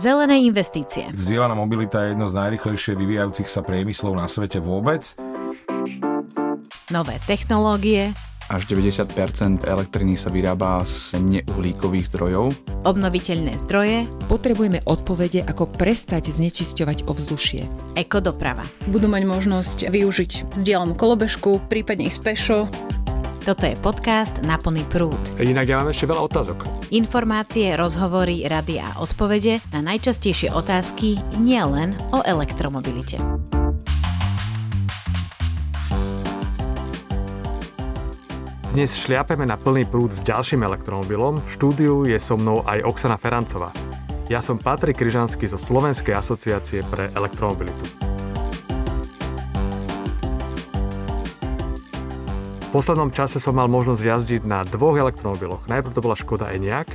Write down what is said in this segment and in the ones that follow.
Zelené investície. Zdieľaná mobilita je jedno z najrychlejšie vyvíjajúcich sa priemyslov na svete vôbec. Nové technológie. Až 90% elektriny sa vyrába z neuhlíkových zdrojov. Obnoviteľné zdroje. Potrebujeme odpovede, ako prestať znečisťovať ovzdušie. Ekodoprava. Budú mať možnosť využiť vzdielanú kolobežku, prípadne ísť pešo. Toto je podcast Na plný prúd. Inak ja mám ešte veľa otázok. Informácie, rozhovory, rady a odpovede na najčastejšie otázky nielen o elektromobilite. Dnes šliapeme na plný prúd s ďalším elektromobilom. V štúdiu je so mnou aj Oksana Ferancová. Ja som Patrik Kryžanský zo Slovenskej asociácie pre elektromobilitu. Poslednom čase som mal možnosť jazdiť na dvoch elektromobiloch. Najprv to bola Škoda Enyaq,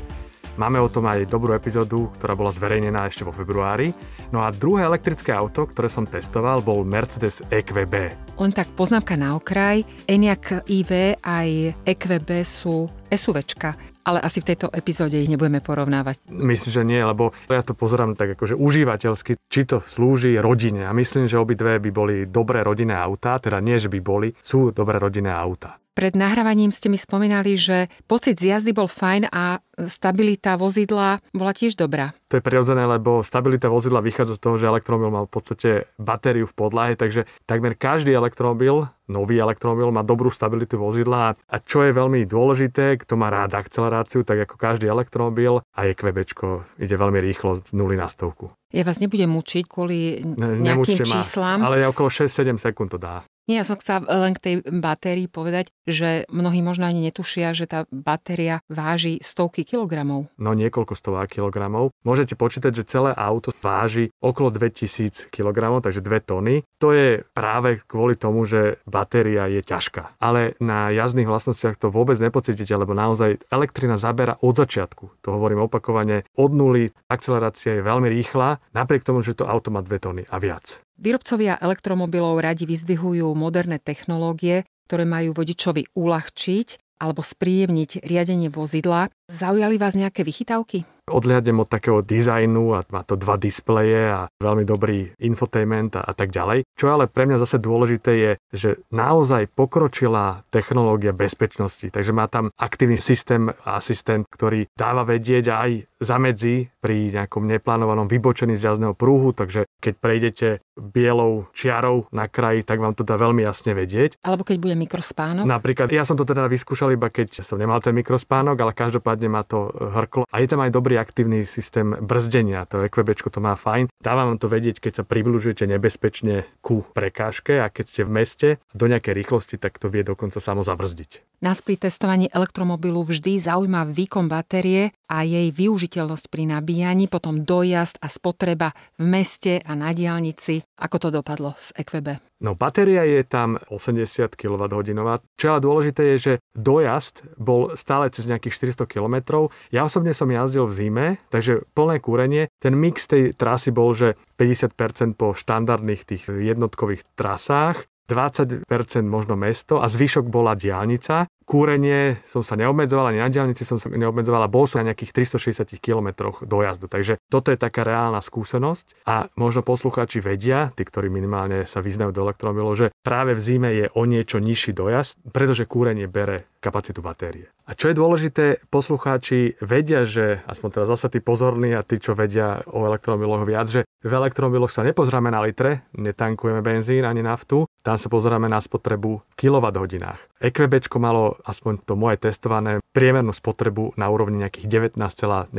Máme o tom aj dobrú epizódu, ktorá bola zverejnená ešte vo februári. No a druhé elektrické auto, ktoré som testoval, bol Mercedes EQB. Len tak poznámka na okraj. Enyaq iV aj EQB sú SUVčka, ale asi v tejto epizóde ich nebudeme porovnávať. Myslím, že nie, lebo ja to pozerám tak akože užívateľsky, či to slúži rodine. A myslím, že obidve by boli dobré rodinné autá, teda nie, že by boli, sú dobré rodinné autá. Pred nahrávaním ste mi spomínali, že pocit z jazdy bol fajn a stabilita vozidla bola tiež dobrá. To je prirodzené, lebo stabilita vozidla vychádza z toho, že elektromobil mal v podstate batériu v podlahe, takže takmer každý elektromobil, nový elektromobil má dobrú stabilitu vozidla a čo je veľmi dôležité, kto má rád akceleráciu, tak ako každý elektromobil a je kvebečko, ide veľmi rýchlo z 0 na stovku. Ja vás nebudem mučiť kvôli nejakým číslam. Ma, ale okolo 6-7 sekúnd to dá. Nie, ja som chcela len k tej batérii povedať, že mnohí možno ani netušia, že tá batéria váži stovky kilogramov. No niekoľko stovák kilogramov. Môžete počítať, že celé auto váži okolo 2000 kilogramov, takže 2 tony. To je práve kvôli tomu, že batéria je ťažká. Ale na jazdných vlastnostiach to vôbec nepocítite, lebo naozaj elektrina zabera od začiatku. To hovorím opakovane. Od nuly akcelerácia je veľmi rýchla, napriek tomu, že to auto má 2 tony a viac. Výrobcovia elektromobilov radi vyzdvihujú moderné technológie, ktoré majú vodičovi uľahčiť alebo spríjemniť riadenie vozidla. Zaujali vás nejaké vychytávky? odliadnem od takého dizajnu a má to dva displeje a veľmi dobrý infotainment a, a tak ďalej. Čo ale pre mňa zase dôležité je, že naozaj pokročila technológia bezpečnosti, takže má tam aktívny systém a asistent, ktorý dáva vedieť aj zamedzi pri nejakom neplánovanom vybočení z jazdného prúhu, takže keď prejdete bielou čiarou na kraji, tak vám to dá veľmi jasne vedieť. Alebo keď bude mikrospánok? Napríklad, ja som to teda vyskúšal iba keď som nemal ten mikrospánok, ale každopádne ma to hrklo. A je tam aj dobrý aktívny systém brzdenia. To EQB to má fajn. Dáva vám to vedieť, keď sa približujete nebezpečne ku prekážke a keď ste v meste do nejakej rýchlosti, tak to vie dokonca samo zabrzdiť. Nás pri testovaní elektromobilu vždy zaujíma výkon batérie a jej využiteľnosť pri nabíjaní, potom dojazd a spotreba v meste a na diálnici. Ako to dopadlo z EQB? No batéria je tam 80 kWh. Čo ale dôležité je, že dojazd bol stále cez nejakých 400 km. Ja osobne som jazdil v zime, takže plné kúrenie. Ten mix tej trasy bol, že 50% po štandardných tých jednotkových trasách, 20% možno mesto a zvyšok bola diálnica. Kúrenie som sa neobmedzoval, ani na diálnici som sa neobmedzoval a bol som na nejakých 360 km dojazdu. Takže toto je taká reálna skúsenosť a možno poslucháči vedia, tí, ktorí minimálne sa vyznajú do elektromobilov, že práve v zime je o niečo nižší dojazd, pretože kúrenie bere kapacitu batérie. A čo je dôležité, poslucháči vedia, že aspoň teraz zase tí pozorní a tí, čo vedia o elektromobiloch viac, že v elektromobiloch sa nepozráme na litre, netankujeme benzín ani naftu, tam sa pozeráme na spotrebu v kWh. EQB malo, aspoň to moje testované, priemernú spotrebu na úrovni nejakých 19,2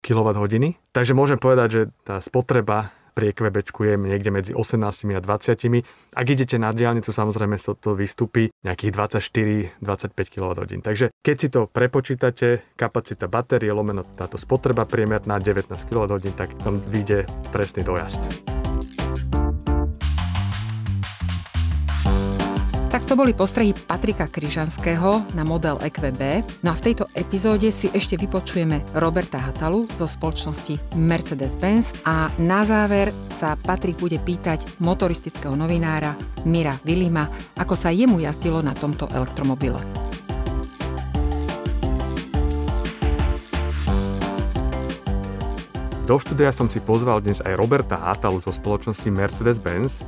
kWh. Takže môžem povedať, že tá spotreba pri EQB je niekde medzi 18 a 20. Ak idete na diálnicu, samozrejme to, to vystúpi nejakých 24-25 kWh. Takže keď si to prepočítate, kapacita batérie lomeno táto spotreba priemerná 19 kWh, tak tam vyjde presný dojazd. To boli postrehy Patrika Kryžanského na model EQB. No a v tejto epizóde si ešte vypočujeme Roberta Hatalu zo spoločnosti Mercedes-Benz a na záver sa Patrik bude pýtať motoristického novinára Mira Vilima, ako sa jemu jazdilo na tomto elektromobile. Do štúdia som si pozval dnes aj Roberta Hátalu zo spoločnosti Mercedes-Benz,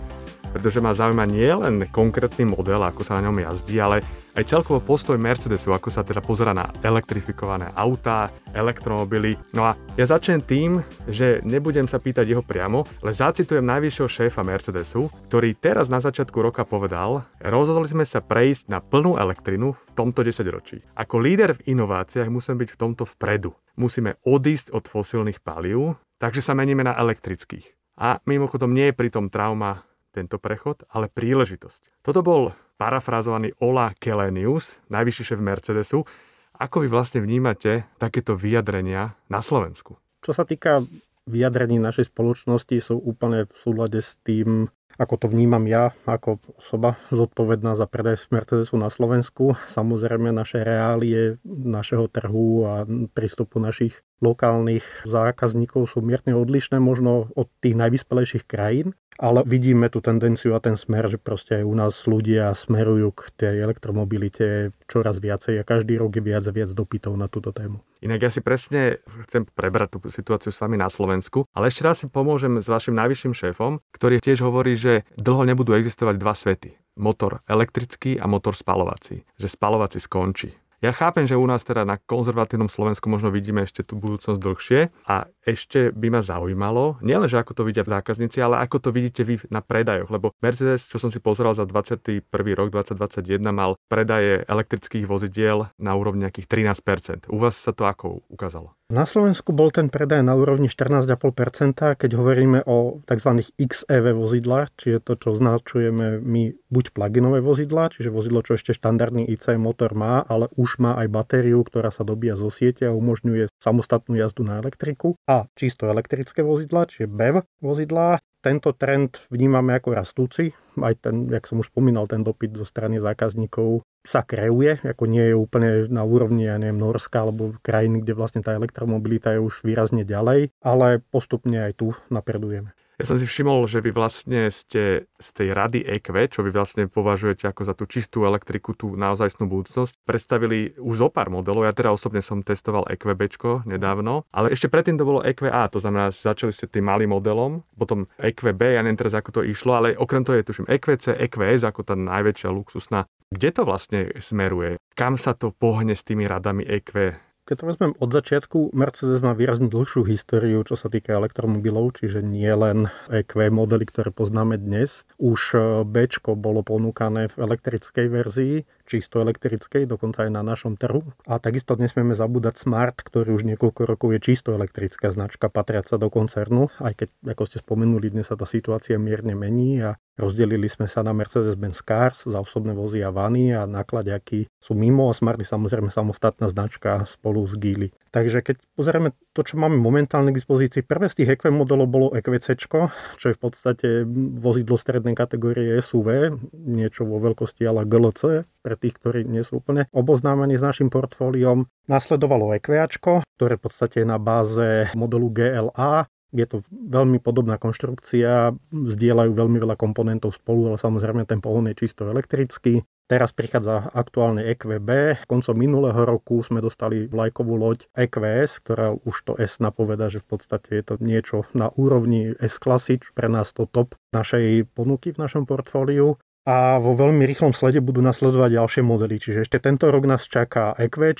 pretože ma zaujíma nie len konkrétny model, ako sa na ňom jazdí, ale aj celkovo postoj Mercedesu, ako sa teda pozera na elektrifikované autá, elektromobily. No a ja začnem tým, že nebudem sa pýtať jeho priamo, ale zacitujem najvyššieho šéfa Mercedesu, ktorý teraz na začiatku roka povedal, rozhodli sme sa prejsť na plnú elektrinu v tomto desaťročí. Ako líder v inováciách musíme byť v tomto vpredu. Musíme odísť od fosílnych palív, takže sa meníme na elektrických. A mimochodom nie je pritom trauma tento prechod, ale príležitosť. Toto bol parafrazovaný Ola Kelenius, najvyšší šéf Mercedesu. Ako vy vlastne vnímate takéto vyjadrenia na Slovensku? Čo sa týka vyjadrení našej spoločnosti, sú úplne v súlade s tým, ako to vnímam ja, ako osoba zodpovedná za predaj Mercedesu na Slovensku. Samozrejme, naše reálie našeho trhu a prístupu našich lokálnych zákazníkov sú mierne odlišné možno od tých najvyspelejších krajín, ale vidíme tú tendenciu a ten smer, že proste aj u nás ľudia smerujú k tej elektromobilite čoraz viacej a každý rok je viac a viac dopytov na túto tému. Inak ja si presne chcem prebrať tú situáciu s vami na Slovensku, ale ešte raz si pomôžem s vašim najvyšším šéfom, ktorý tiež hovorí, že dlho nebudú existovať dva svety. Motor elektrický a motor spalovací. Že spalovací skončí. Ja chápem, že u nás teda na konzervatívnom Slovensku možno vidíme ešte tú budúcnosť dlhšie a ešte by ma zaujímalo, nielen, že ako to vidia zákazníci, ale ako to vidíte vy na predajoch, lebo Mercedes, čo som si pozeral za 21. rok 2021, mal predaje elektrických vozidiel na úrovni nejakých 13%. U vás sa to ako ukázalo? Na Slovensku bol ten predaj na úrovni 14,5%, keď hovoríme o tzv. XEV vozidlách, čiže to, čo označujeme my buď pluginové vozidla, čiže vozidlo, čo ešte štandardný IC motor má, ale už má aj batériu, ktorá sa dobíja zo siete a umožňuje samostatnú jazdu na elektriku a čisto elektrické vozidla, čiže BEV vozidlá. Tento trend vnímame ako rastúci, aj ten, jak som už spomínal, ten dopyt zo strany zákazníkov sa kreuje, ako nie je úplne na úrovni, ja neviem, Norska alebo krajiny, kde vlastne tá elektromobilita je už výrazne ďalej, ale postupne aj tu napredujeme. Ja som si všimol, že vy vlastne ste z tej rady EQ, čo vy vlastne považujete ako za tú čistú elektriku, tú naozajstnú budúcnosť, predstavili už zo pár modelov. Ja teda osobne som testoval EQB nedávno, ale ešte predtým to bolo EQA, to znamená, začali ste tým malým modelom, potom EQB, ja neviem teraz ako to išlo, ale okrem toho je tuším EQC, EQS ako tá najväčšia luxusná. Kde to vlastne smeruje? Kam sa to pohne s tými radami EQ? Keď to vezmem od začiatku, Mercedes má výrazne dlhšiu históriu, čo sa týka elektromobilov, čiže nie len EQ modely, ktoré poznáme dnes. Už B bolo ponúkané v elektrickej verzii, čisto elektrickej, dokonca aj na našom trhu. A takisto nesmieme zabúdať Smart, ktorý už niekoľko rokov je čisto elektrická značka patriaca do koncernu, aj keď, ako ste spomenuli, dnes sa tá situácia mierne mení a Rozdelili sme sa na Mercedes-Benz Cars za osobné vozy a vany a nákladiaky sú mimo a Smart je samozrejme samostatná značka spolu s Geely. Takže keď pozrieme to, čo máme momentálne k dispozícii, prvé z tých EQ modelov bolo EQC, čo je v podstate vozidlo strednej kategórie SUV, niečo vo veľkosti ale GLC, pre tých, ktorí nie sú úplne oboznámení s našim portfóliom. Nasledovalo EQA, ktoré v podstate je na báze modelu GLA, je to veľmi podobná konštrukcia, zdieľajú veľmi veľa komponentov spolu, ale samozrejme ten pohon je čisto elektrický. Teraz prichádza aktuálne EQB. Koncom minulého roku sme dostali vlajkovú loď EQS, ktorá už to S napoveda, že v podstate je to niečo na úrovni S-klasy, pre nás to top našej ponuky v našom portfóliu a vo veľmi rýchlom slede budú nasledovať ďalšie modely. Čiže ešte tento rok nás čaká EQ,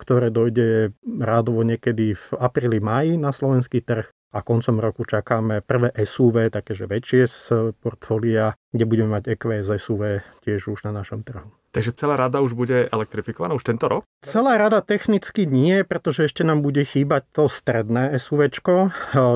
ktoré dojde rádovo niekedy v apríli, maji na slovenský trh a koncom roku čakáme prvé SUV, takéže väčšie z portfólia, kde budeme mať EQS SUV tiež už na našom trhu. Takže celá rada už bude elektrifikovaná už tento rok? Celá rada technicky nie, pretože ešte nám bude chýbať to stredné SUV,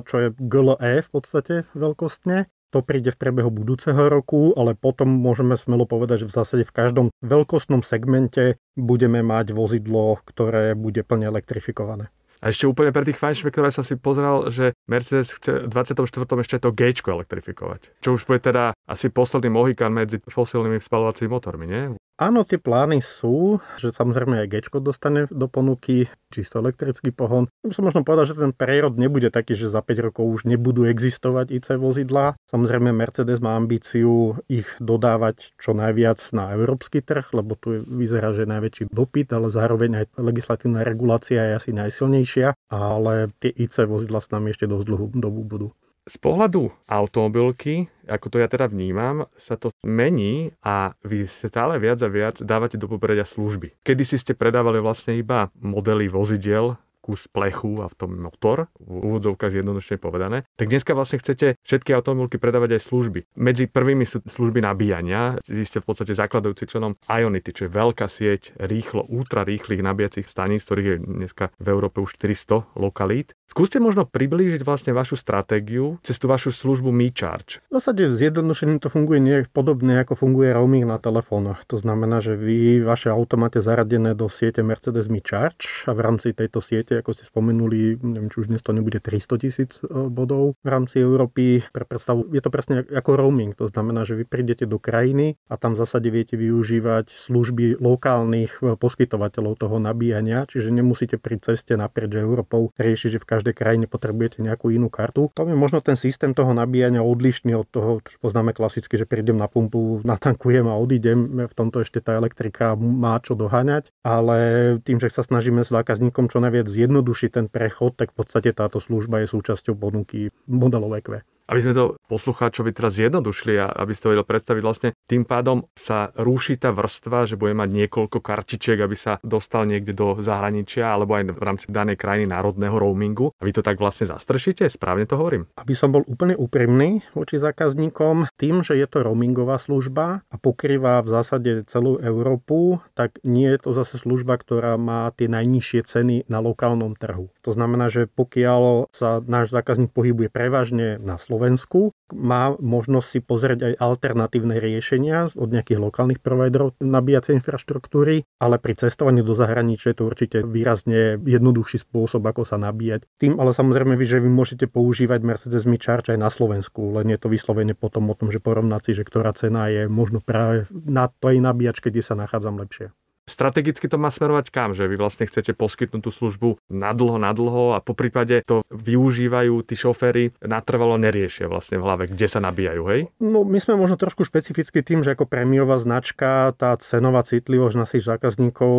čo je GLE v podstate veľkostne. To príde v priebehu budúceho roku, ale potom môžeme smelo povedať, že v zásade v každom veľkostnom segmente budeme mať vozidlo, ktoré bude plne elektrifikované. A ešte úplne pre tých fajnšmektorov som si pozeral, že Mercedes chce v 24. ešte to G elektrifikovať. Čo už bude teda asi posledný mohikan medzi fosílnymi spalovacími motormi, nie? Áno, tie plány sú, že samozrejme aj G dostane do ponuky, čisto elektrický pohon. Som možno povedal, že ten prerod nebude taký, že za 5 rokov už nebudú existovať IC vozidlá. Samozrejme Mercedes má ambíciu ich dodávať čo najviac na európsky trh, lebo tu vyzerá, že je najväčší dopyt, ale zároveň aj legislatívna regulácia je asi najsilnejšia najvyššia, ale tie IC vozidla s nami ešte dosť dlhú dobu budú. Z pohľadu automobilky, ako to ja teda vnímam, sa to mení a vy stále viac a viac dávate do popredia služby. Kedy si ste predávali vlastne iba modely vozidiel, kus plechu a v tom motor, v úvodzovkách zjednodušene povedané, tak dneska vlastne chcete všetky automobilky predávať aj služby. Medzi prvými sú služby nabíjania, vy ste v podstate zakladajúci členom Ionity, čo je veľká sieť rýchlo, ultra rýchlych nabíjacích staníc, ktorých je dneska v Európe už 400 lokalít. Skúste možno priblížiť vlastne vašu stratégiu cez tú vašu službu MeCharge. V zásade zjednodušením to funguje nie podobne ako funguje roaming na telefónoch. To znamená, že vy vaše auto máte zaradené do siete Mercedes MeCharge a v rámci tejto siete siete, ako ste spomenuli, neviem, či už dnes to nebude 300 tisíc e, bodov v rámci Európy. Pre predstavu, je to presne ako roaming, to znamená, že vy prídete do krajiny a tam v zásade viete využívať služby lokálnych e, poskytovateľov toho nabíjania, čiže nemusíte pri ceste naprieč Európou riešiť, že v každej krajine potrebujete nejakú inú kartu. To je možno ten systém toho nabíjania odlišný od toho, čo poznáme klasicky, že prídem na pumpu, natankujem a odídem. V tomto ešte tá elektrika má čo doháňať, ale tým, že sa snažíme s zákazníkom čo najviac zjednodušiť ten prechod, tak v podstate táto služba je súčasťou ponuky modelové Q. Aby sme to poslucháčovi teraz zjednodušili a aby ste to vedel predstaviť, vlastne tým pádom sa rúši tá vrstva, že bude mať niekoľko kartičiek, aby sa dostal niekde do zahraničia alebo aj v rámci danej krajiny národného roamingu. A vy to tak vlastne zastršíte? Správne to hovorím? Aby som bol úplne úprimný voči zákazníkom, tým, že je to roamingová služba a pokrýva v zásade celú Európu, tak nie je to zase služba, ktorá má tie najnižšie ceny na lokálnom trhu. To znamená, že pokiaľ sa náš zákazník pohybuje prevažne na Slovensku, má možnosť si pozrieť aj alternatívne riešenia od nejakých lokálnych providerov nabíjacej infraštruktúry, ale pri cestovaní do zahraničia je to určite výrazne jednoduchší spôsob, ako sa nabíjať. Tým ale samozrejme vy, že vy môžete používať Mercedes Mi Charge aj na Slovensku, len je to vyslovene potom o tom, že porovnať si, že ktorá cena je možno práve na tej nabíjačke, kde sa nachádzam lepšie. Strategicky to má smerovať kam? Že vy vlastne chcete poskytnúť tú službu na dlho, na dlho a po prípade to využívajú tí šoféry natrvalo neriešia vlastne v hlave, kde sa nabíjajú, hej? No my sme možno trošku špecificky tým, že ako prémiová značka tá cenová citlivosť našich zákazníkov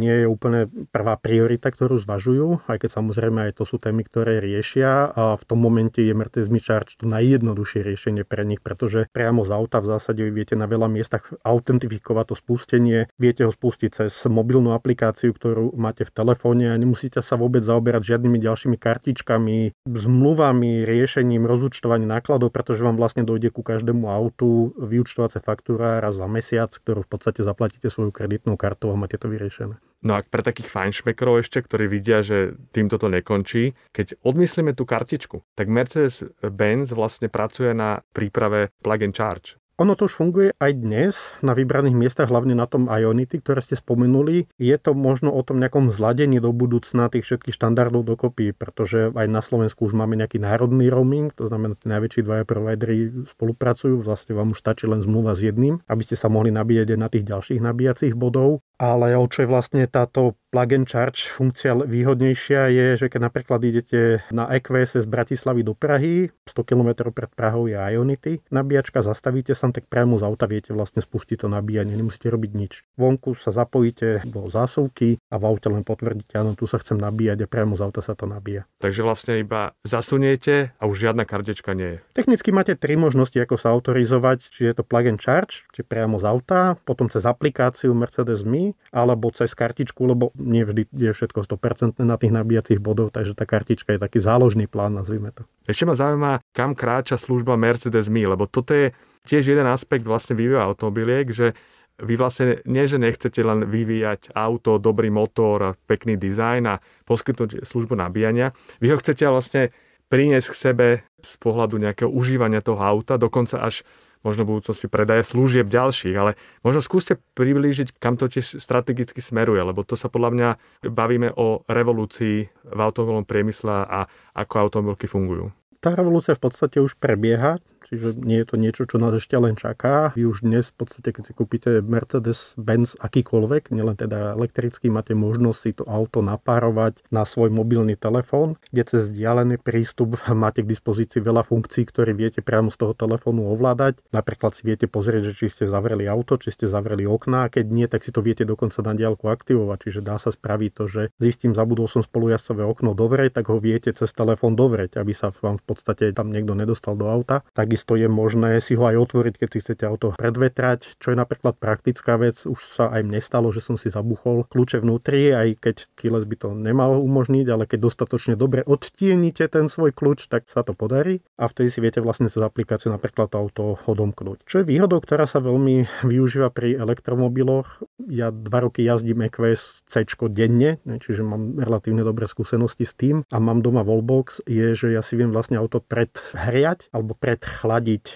nie je úplne prvá priorita, ktorú zvažujú, aj keď samozrejme aj to sú témy, ktoré riešia a v tom momente je Mercedes Mi Charge to najjednoduchšie riešenie pre nich, pretože priamo z auta v zásade viete na veľa miestach autentifikovať to spustenie, viete ho spustiť spustiť cez mobilnú aplikáciu, ktorú máte v telefóne a nemusíte sa vôbec zaoberať žiadnymi ďalšími kartičkami, zmluvami, riešením, rozúčtovaním nákladov, pretože vám vlastne dojde ku každému autu vyučtovacia faktúra raz za mesiac, ktorú v podstate zaplatíte svoju kreditnou kartou a máte to vyriešené. No a pre takých fajnšmekrov ešte, ktorí vidia, že týmto to nekončí, keď odmyslíme tú kartičku, tak Mercedes-Benz vlastne pracuje na príprave plug and charge. Ono to už funguje aj dnes na vybraných miestach, hlavne na tom Ionity, ktoré ste spomenuli. Je to možno o tom nejakom zladení do budúcna tých všetkých štandardov dokopy, pretože aj na Slovensku už máme nejaký národný roaming, to znamená, tí najväčší dvaja providery spolupracujú, vlastne vám už stačí len zmluva s jedným, aby ste sa mohli nabíjať aj na tých ďalších nabíjacích bodov. Ale o čo je vlastne táto plug and charge funkcia výhodnejšia je, že keď napríklad idete na EQS z Bratislavy do Prahy, 100 km pred Prahou je Ionity, nabíjačka, zastavíte sa, tak priamo z auta viete vlastne spustiť to nabíjanie, nemusíte robiť nič. Vonku sa zapojíte do zásuvky a v aute len potvrdíte, áno, tu sa chcem nabíjať a priamo z auta sa to nabíja. Takže vlastne iba zasuniete a už žiadna kardečka nie je. Technicky máte tri možnosti, ako sa autorizovať, či je to plug and charge, či priamo z auta, potom cez aplikáciu Mercedes Me, alebo cez kartičku, lebo nie vždy je všetko 100% na tých nabíjacích bodov, takže tá kartička je taký záložný plán, nazvime to. Ešte ma zaujíma, kam kráča služba Mercedes Me, lebo toto je tiež jeden aspekt vlastne vývoja automobiliek, že vy vlastne nie, že nechcete len vyvíjať auto, dobrý motor, pekný dizajn a poskytnúť službu nabíjania. Vy ho chcete vlastne priniesť k sebe z pohľadu nejakého užívania toho auta, dokonca až možno budúcnosti predaje služieb ďalších, ale možno skúste priblížiť, kam to tiež strategicky smeruje, lebo to sa podľa mňa bavíme o revolúcii v automobilnom priemysle a ako automobilky fungujú. Tá revolúcia v podstate už prebieha, čiže nie je to niečo, čo nás ešte len čaká. Vy už dnes v podstate, keď si kúpite Mercedes-Benz akýkoľvek, nielen teda elektrický, máte možnosť si to auto napárovať na svoj mobilný telefón, kde cez vzdialený prístup máte k dispozícii veľa funkcií, ktoré viete priamo z toho telefónu ovládať. Napríklad si viete pozrieť, že či ste zavreli auto, či ste zavreli okná, keď nie, tak si to viete dokonca na diálku aktivovať. Čiže dá sa spraviť to, že zistím, zabudol som spolujazdcové okno dovrieť, tak ho viete cez telefón dovrieť, aby sa vám v podstate tam niekto nedostal do auta. Takisto je možné si ho aj otvoriť, keď si chcete auto predvetrať, čo je napríklad praktická vec. Už sa aj mne stalo, že som si zabuchol kľúče vnútri, aj keď Kiles by to nemal umožniť, ale keď dostatočne dobre odtienite ten svoj kľúč, tak sa to podarí a vtedy si viete vlastne cez aplikáciu napríklad to auto odomknúť. Čo je výhodou, ktorá sa veľmi využíva pri elektromobiloch. Ja dva roky jazdím EQS C denne, čiže mám relatívne dobré skúsenosti s tým a mám doma Volbox, je, že ja si viem vlastne auto predhriať alebo predchladiť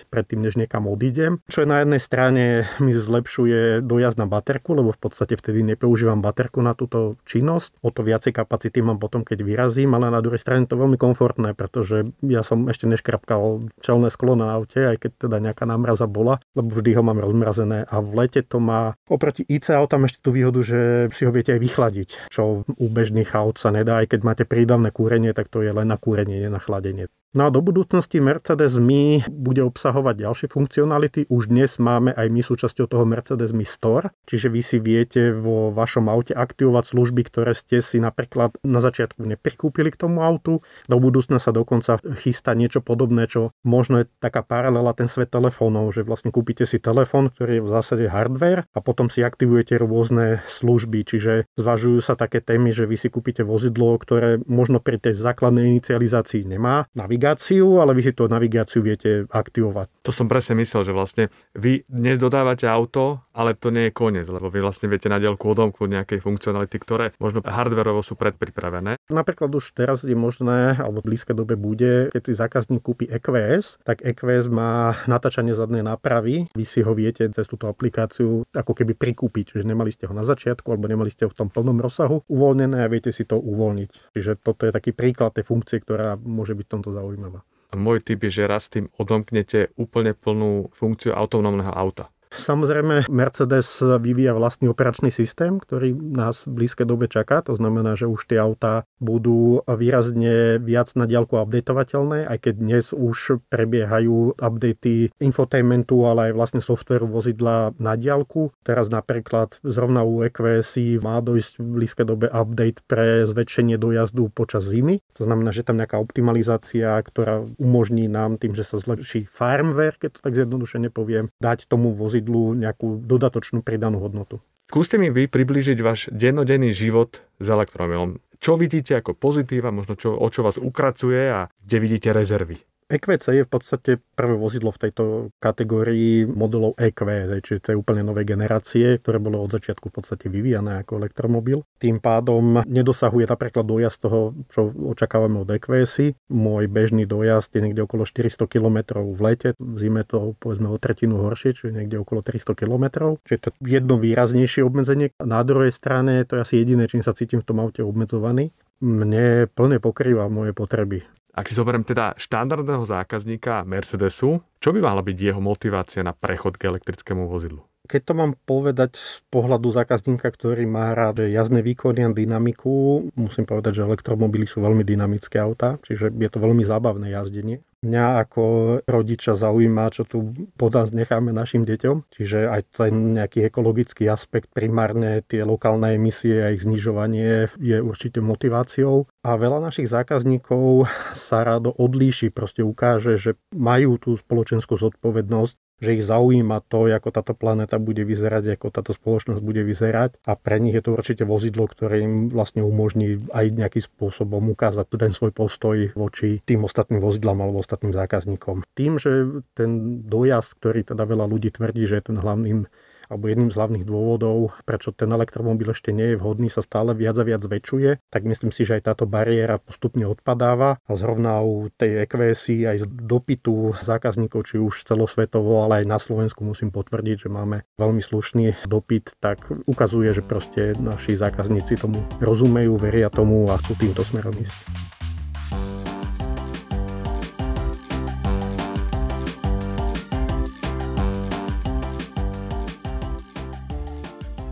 predtým, než niekam odídem. Čo je na jednej strane mi zlepšuje dojazd na baterku, lebo v podstate vtedy nepoužívam baterku na túto činnosť. O to viacej kapacity mám potom, keď vyrazím, ale na druhej strane to veľmi komfortné, pretože ja som ešte neškrapkal čelné sklo na aute, aj keď teda nejaká námraza bola, lebo vždy ho mám rozmrazené a v lete to má oproti IC autám ešte tú výhodu, že si ho viete aj vychladiť, čo u bežných aut sa nedá, aj keď máte prídavné kúrenie, tak to je len na kúrenie, nie na chladenie. No a do budúcnosti Mercedes Mi bude obsahovať ďalšie funkcionality. Už dnes máme aj my súčasťou toho Mercedes Mi Store, čiže vy si viete vo vašom aute aktivovať služby, ktoré ste si napríklad na začiatku neprikúpili k tomu autu. Do budúcna sa dokonca chystá niečo podobné, čo možno je taká paralela ten svet telefónov, že vlastne kúpite si telefón, ktorý je v zásade hardware a potom si aktivujete rôzne služby, čiže zvažujú sa také témy, že vy si kúpite vozidlo, ktoré možno pri tej základnej inicializácii nemá navigáciu, ale vy si to navigáciu viete aktivovať. To som presne myslel, že vlastne vy dnes dodávate auto, ale to nie je koniec, lebo vy vlastne viete na dielku odomknúť nejakej funkcionality, ktoré možno hardverovo sú predpripravené. Napríklad už teraz je možné, alebo v blízkej dobe bude, keď si zákazník kúpi EQS, tak EQS má natáčanie zadnej nápravy. Vy si ho viete cez túto aplikáciu ako keby prikúpiť, čiže nemali ste ho na začiatku alebo nemali ste ho v tom plnom rozsahu uvoľnené a viete si to uvoľniť. Čiže toto je taký príklad tej funkcie, ktorá môže byť v tomto zaujímavá môj tip je, že raz tým odomknete úplne plnú funkciu autonómneho auta. Samozrejme, Mercedes vyvíja vlastný operačný systém, ktorý nás v blízkej dobe čaká. To znamená, že už tie autá budú výrazne viac na diálku updateovateľné, aj keď dnes už prebiehajú updaty infotainmentu, ale aj vlastne softveru vozidla na diálku. Teraz napríklad zrovna u EQS má dojsť v blízkej dobe update pre zväčšenie dojazdu počas zimy. To znamená, že tam nejaká optimalizácia, ktorá umožní nám tým, že sa zlepší firmware, keď to tak zjednodušene poviem, dať tomu vozidlu vozidlu nejakú dodatočnú pridanú hodnotu. Skúste mi vy približiť váš dennodenný život s elektromobilom. Čo vidíte ako pozitíva, možno čo, o čo vás ukracuje a kde vidíte rezervy? EQC je v podstate prvé vozidlo v tejto kategórii modelov EQ, čiže to je úplne nové generácie, ktoré bolo od začiatku v podstate vyvíjane ako elektromobil. Tým pádom nedosahuje napríklad dojazd toho, čo očakávame od EQS. Môj bežný dojazd je niekde okolo 400 km v lete, v zime to povedzme o tretinu horšie, čiže niekde okolo 300 km. Čiže to je jedno výraznejšie obmedzenie. Na druhej strane to je asi jediné, čím sa cítim v tom aute obmedzovaný mne plne pokrýva moje potreby. Ak si zoberiem teda štandardného zákazníka Mercedesu, čo by mala byť jeho motivácia na prechod k elektrickému vozidlu? Keď to mám povedať z pohľadu zákazníka, ktorý má rád jazdné výkony a dynamiku, musím povedať, že elektromobily sú veľmi dynamické autá, čiže je to veľmi zábavné jazdenie. Mňa ako rodiča zaujíma, čo tu podľa necháme našim deťom, čiže aj ten nejaký ekologický aspekt, primárne tie lokálne emisie a ich znižovanie je určite motiváciou. A veľa našich zákazníkov sa rado odlíši, proste ukáže, že majú tú spoločenskú zodpovednosť že ich zaujíma to, ako táto planéta bude vyzerať, ako táto spoločnosť bude vyzerať a pre nich je to určite vozidlo, ktoré im vlastne umožní aj nejakým spôsobom ukázať ten svoj postoj voči tým ostatným vozidlám alebo ostatným zákazníkom. Tým, že ten dojazd, ktorý teda veľa ľudí tvrdí, že je ten hlavným alebo jedným z hlavných dôvodov, prečo ten elektromobil ešte nie je vhodný, sa stále viac a viac zväčšuje, tak myslím si, že aj táto bariéra postupne odpadáva a zrovna u tej EQS aj z dopytu zákazníkov, či už celosvetovo, ale aj na Slovensku musím potvrdiť, že máme veľmi slušný dopyt, tak ukazuje, že proste naši zákazníci tomu rozumejú, veria tomu a chcú týmto smerom ísť.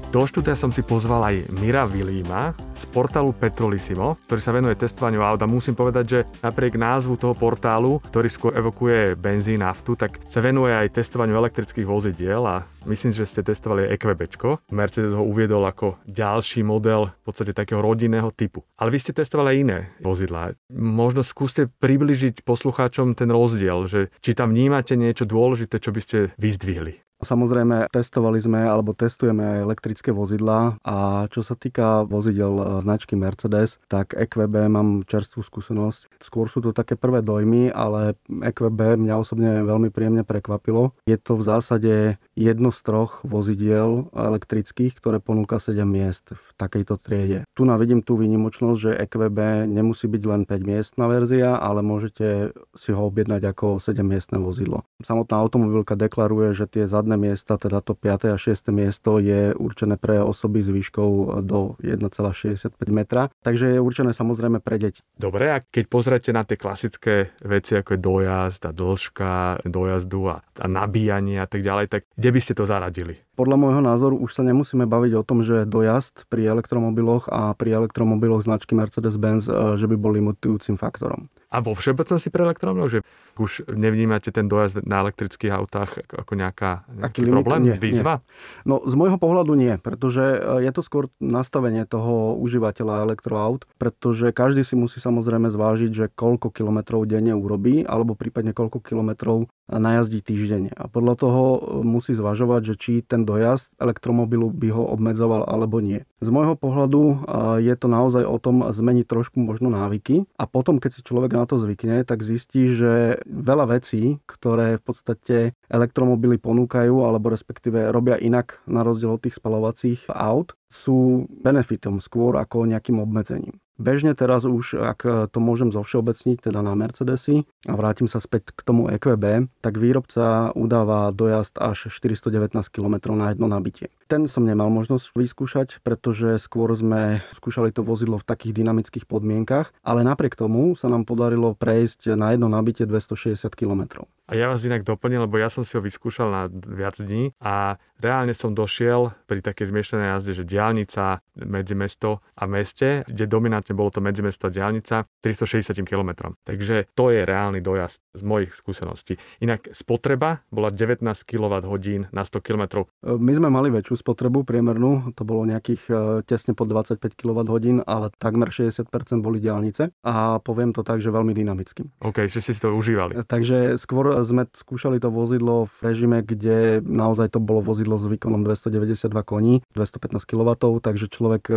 Do štúdia som si pozval aj Mira Vilíma z portálu Petrolissimo, ktorý sa venuje testovaniu aut a musím povedať, že napriek názvu toho portálu, ktorý skôr evokuje benzín, naftu, tak sa venuje aj testovaniu elektrických vozidiel a myslím, že ste testovali EQB. Mercedes ho uviedol ako ďalší model v podstate takého rodinného typu. Ale vy ste testovali aj iné vozidlá. Možno skúste približiť poslucháčom ten rozdiel, že či tam vnímate niečo dôležité, čo by ste vyzdvihli. Samozrejme, testovali sme alebo testujeme aj elektrické vozidlá a čo sa týka vozidel e, značky Mercedes, tak EQB mám čerstvú skúsenosť. Skôr sú to také prvé dojmy, ale EQB mňa osobne veľmi príjemne prekvapilo. Je to v zásade jedno z troch vozidiel elektrických, ktoré ponúka 7 miest v takejto triede. Tu navidím tú výnimočnosť, že EQB nemusí byť len 5 miestna verzia, ale môžete si ho objednať ako 7 miestne vozidlo. Samotná automobilka deklaruje, že tie zadné zadné miesta, teda to 5. a 6. miesto je určené pre osoby s výškou do 1,65 metra, takže je určené samozrejme pre deti. Dobre, a keď pozrete na tie klasické veci ako je dojazd a dĺžka dojazdu a, a nabíjanie a tak ďalej, tak kde by ste to zaradili? Podľa môjho názoru už sa nemusíme baviť o tom, že dojazd pri elektromobiloch a pri elektromobiloch značky Mercedes-Benz, e, že by bol limitujúcim faktorom. A vo všeobecnosti pre elektromobilov, že už nevnímate ten dojazd na elektrických autách ako nejaká, nejaký limit? problém, nie, výzva? Nie. No z môjho pohľadu nie, pretože e, je to skôr nastavenie toho užívateľa elektroaut, pretože každý si musí samozrejme zvážiť, že koľko kilometrov denne urobí, alebo prípadne koľko kilometrov najazdí týždenne. A podľa toho e, musí zvažovať, že či ten dojazd elektromobilu by ho obmedzoval alebo nie. Z môjho pohľadu e, je to naozaj o tom zmeniť trošku možno návyky a potom, keď si človek na to zvykne, tak zistí, že veľa vecí, ktoré v podstate elektromobily ponúkajú alebo respektíve robia inak na rozdiel od tých spalovacích aut, sú benefitom skôr ako nejakým obmedzením. Bežne teraz už, ak to môžem zovšeobecniť, teda na Mercedesy a vrátim sa späť k tomu EQB, tak výrobca udáva dojazd až 419 km na jedno nabitie. Ten som nemal možnosť vyskúšať, pretože skôr sme skúšali to vozidlo v takých dynamických podmienkach, ale napriek tomu sa nám podarilo prejsť na jedno nabitie 260 km. A ja vás inak doplnil, lebo ja som si ho vyskúšal na viac dní a reálne som došiel pri takej zmiešanej jazde, že diálnica medzi mesto a meste, kde dominantne bolo to medzi mesto a diálnica, 360 km. Takže to je reálny dojazd z mojich skúseností. Inak spotreba bola 19 kWh na 100 km. My sme mali väčšiu spotrebu priemernú, to bolo nejakých e, tesne pod 25 kWh, ale takmer 60% boli diálnice a poviem to tak, že veľmi dynamicky. OK, že si to užívali. Takže skôr sme skúšali to vozidlo v režime, kde naozaj to bolo vozidlo s výkonom 292 koní, 215 kW, takže človek e,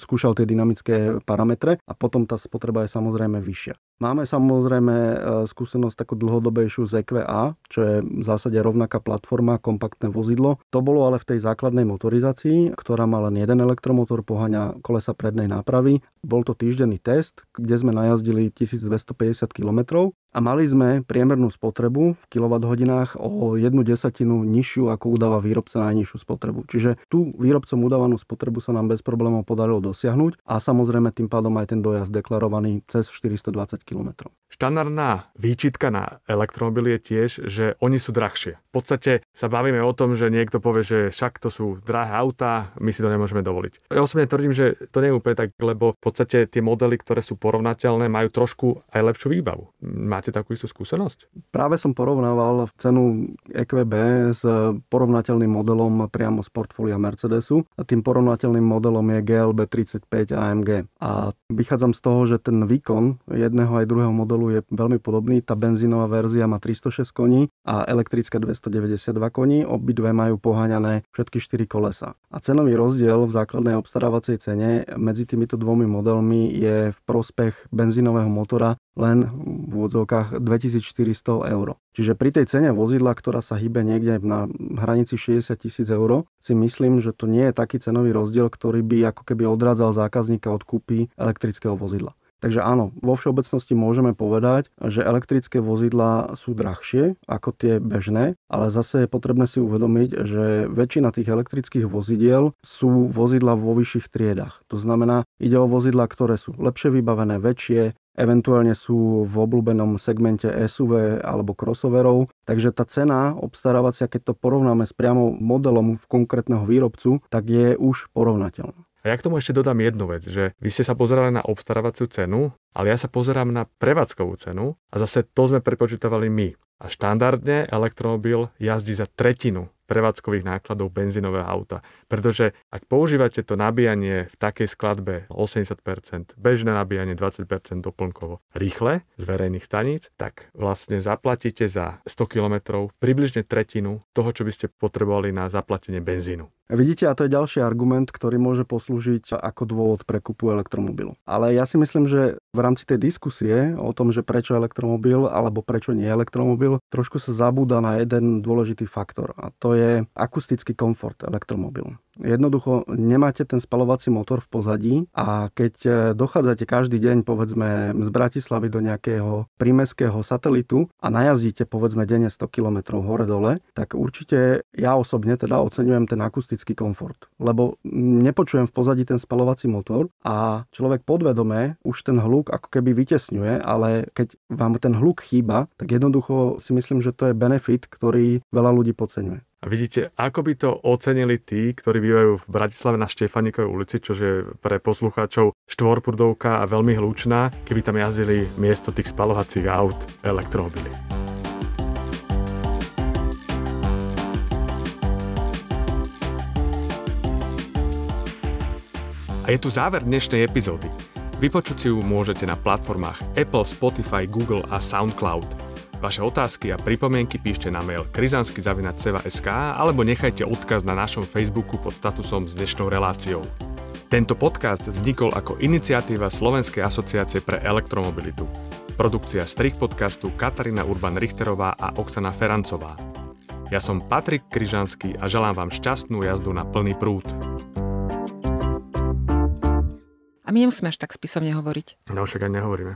skúšal tie dynamické parametre a potom tá spotreba je samozrejme vyššia. Máme samozrejme e, skúsenosť takú dlhodobejšiu z EQA, čo je v zásade rovnaká platforma, kompaktné vozidlo. To bolo ale v tej základnej motorizácii, ktorá má len jeden elektromotor, poháňa kolesa prednej nápravy. Bol to týždenný test, kde sme najazdili 1250 km a mali sme priemernú spotrebu v kWh o jednu desatinu nižšiu, ako udáva výrobca najnižšiu spotrebu. Čiže tu výrobcom udávanú spotrebu sa nám bez problémov podarilo dosiahnuť a samozrejme tým pádom aj ten dojazd deklarovaný cez 420 km. Štandardná výčitka na elektromobily je tiež, že oni sú drahšie. V podstate sa bavíme o tom, že niekto povie, že však to sú drahé autá, my si to nemôžeme dovoliť. Ja osobne tvrdím, že to nie je úplne tak, lebo v podstate tie modely, ktoré sú porovnateľné, majú trošku aj lepšiu výbavu. Máte takú istú skúsenosť? Práve som porovnával cenu EQB s porovnateľným modelom priamo z portfólia Mercedesu. A tým porovnateľným modelom je GLB 35 AMG. A vychádzam z toho, že ten výkon jedného aj druhého modelu je veľmi podobný. Tá benzínová verzia má 306 koní a elektrická 292 koní. Obidve majú poháňané všetky 4 kolesa. A cenový rozdiel v základnej obstarávacej cene medzi týmito dvomi modelmi je v prospech benzínového motora len v úvodzovkách 2400 eur. Čiže pri tej cene vozidla, ktorá sa hýbe niekde na hranici 60 tisíc eur, si myslím, že to nie je taký cenový rozdiel, ktorý by ako keby odrádzal zákazníka od kúpy elektrického vozidla. Takže áno, vo všeobecnosti môžeme povedať, že elektrické vozidlá sú drahšie ako tie bežné, ale zase je potrebné si uvedomiť, že väčšina tých elektrických vozidiel sú vozidla vo vyšších triedach. To znamená, ide o vozidla, ktoré sú lepšie vybavené, väčšie, eventuálne sú v obľúbenom segmente SUV alebo crossoverov, takže tá cena obstarávacia, keď to porovnáme s priamo modelom v konkrétneho výrobcu, tak je už porovnateľná. A ja k tomu ešte dodám jednu vec, že vy ste sa pozerali na obstarávaciu cenu, ale ja sa pozerám na prevádzkovú cenu a zase to sme prepočítavali my. A štandardne elektromobil jazdí za tretinu prevádzkových nákladov benzínového auta. Pretože ak používate to nabíjanie v takej skladbe 80%, bežné nabíjanie 20% doplnkovo rýchle z verejných staníc, tak vlastne zaplatíte za 100 km približne tretinu toho, čo by ste potrebovali na zaplatenie benzínu. Vidíte, a to je ďalší argument, ktorý môže poslúžiť ako dôvod pre kúpu elektromobilu. Ale ja si myslím, že v rámci tej diskusie o tom, že prečo elektromobil alebo prečo nie elektromobil, trošku sa zabúda na jeden dôležitý faktor a to je akustický komfort elektromobilu. Jednoducho nemáte ten spalovací motor v pozadí a keď e, dochádzate každý deň povedzme z Bratislavy do nejakého prímeského satelitu a najazdíte povedzme denne 100 km hore-dole, tak určite ja osobne teda oceňujem ten akustický komfort. Lebo nepočujem v pozadí ten spalovací motor a človek podvedome už ten hluk ako keby vytesňuje, ale keď vám ten hluk chýba, tak jednoducho si myslím, že to je benefit, ktorý veľa ľudí podceňuje. A vidíte, ako by to ocenili tí, ktorí bývajú v Bratislave na Štefanikovej ulici, čo je pre poslucháčov štvorpurdovka a veľmi hlučná, keby tam jazdili miesto tých spalovacích aut elektromobily. A je tu záver dnešnej epizódy. Vypočuť si ju môžete na platformách Apple, Spotify, Google a SoundCloud. Vaše otázky a pripomienky píšte na mail krizansky.sk alebo nechajte odkaz na našom Facebooku pod statusom s dnešnou reláciou. Tento podcast vznikol ako iniciatíva Slovenskej asociácie pre elektromobilitu. Produkcia strich podcastu Katarína Urban-Richterová a Oksana Ferancová. Ja som Patrik Kryžanský a želám vám šťastnú jazdu na plný prúd. A my nemusíme až tak spisovne hovoriť. No však aj nehovoríme.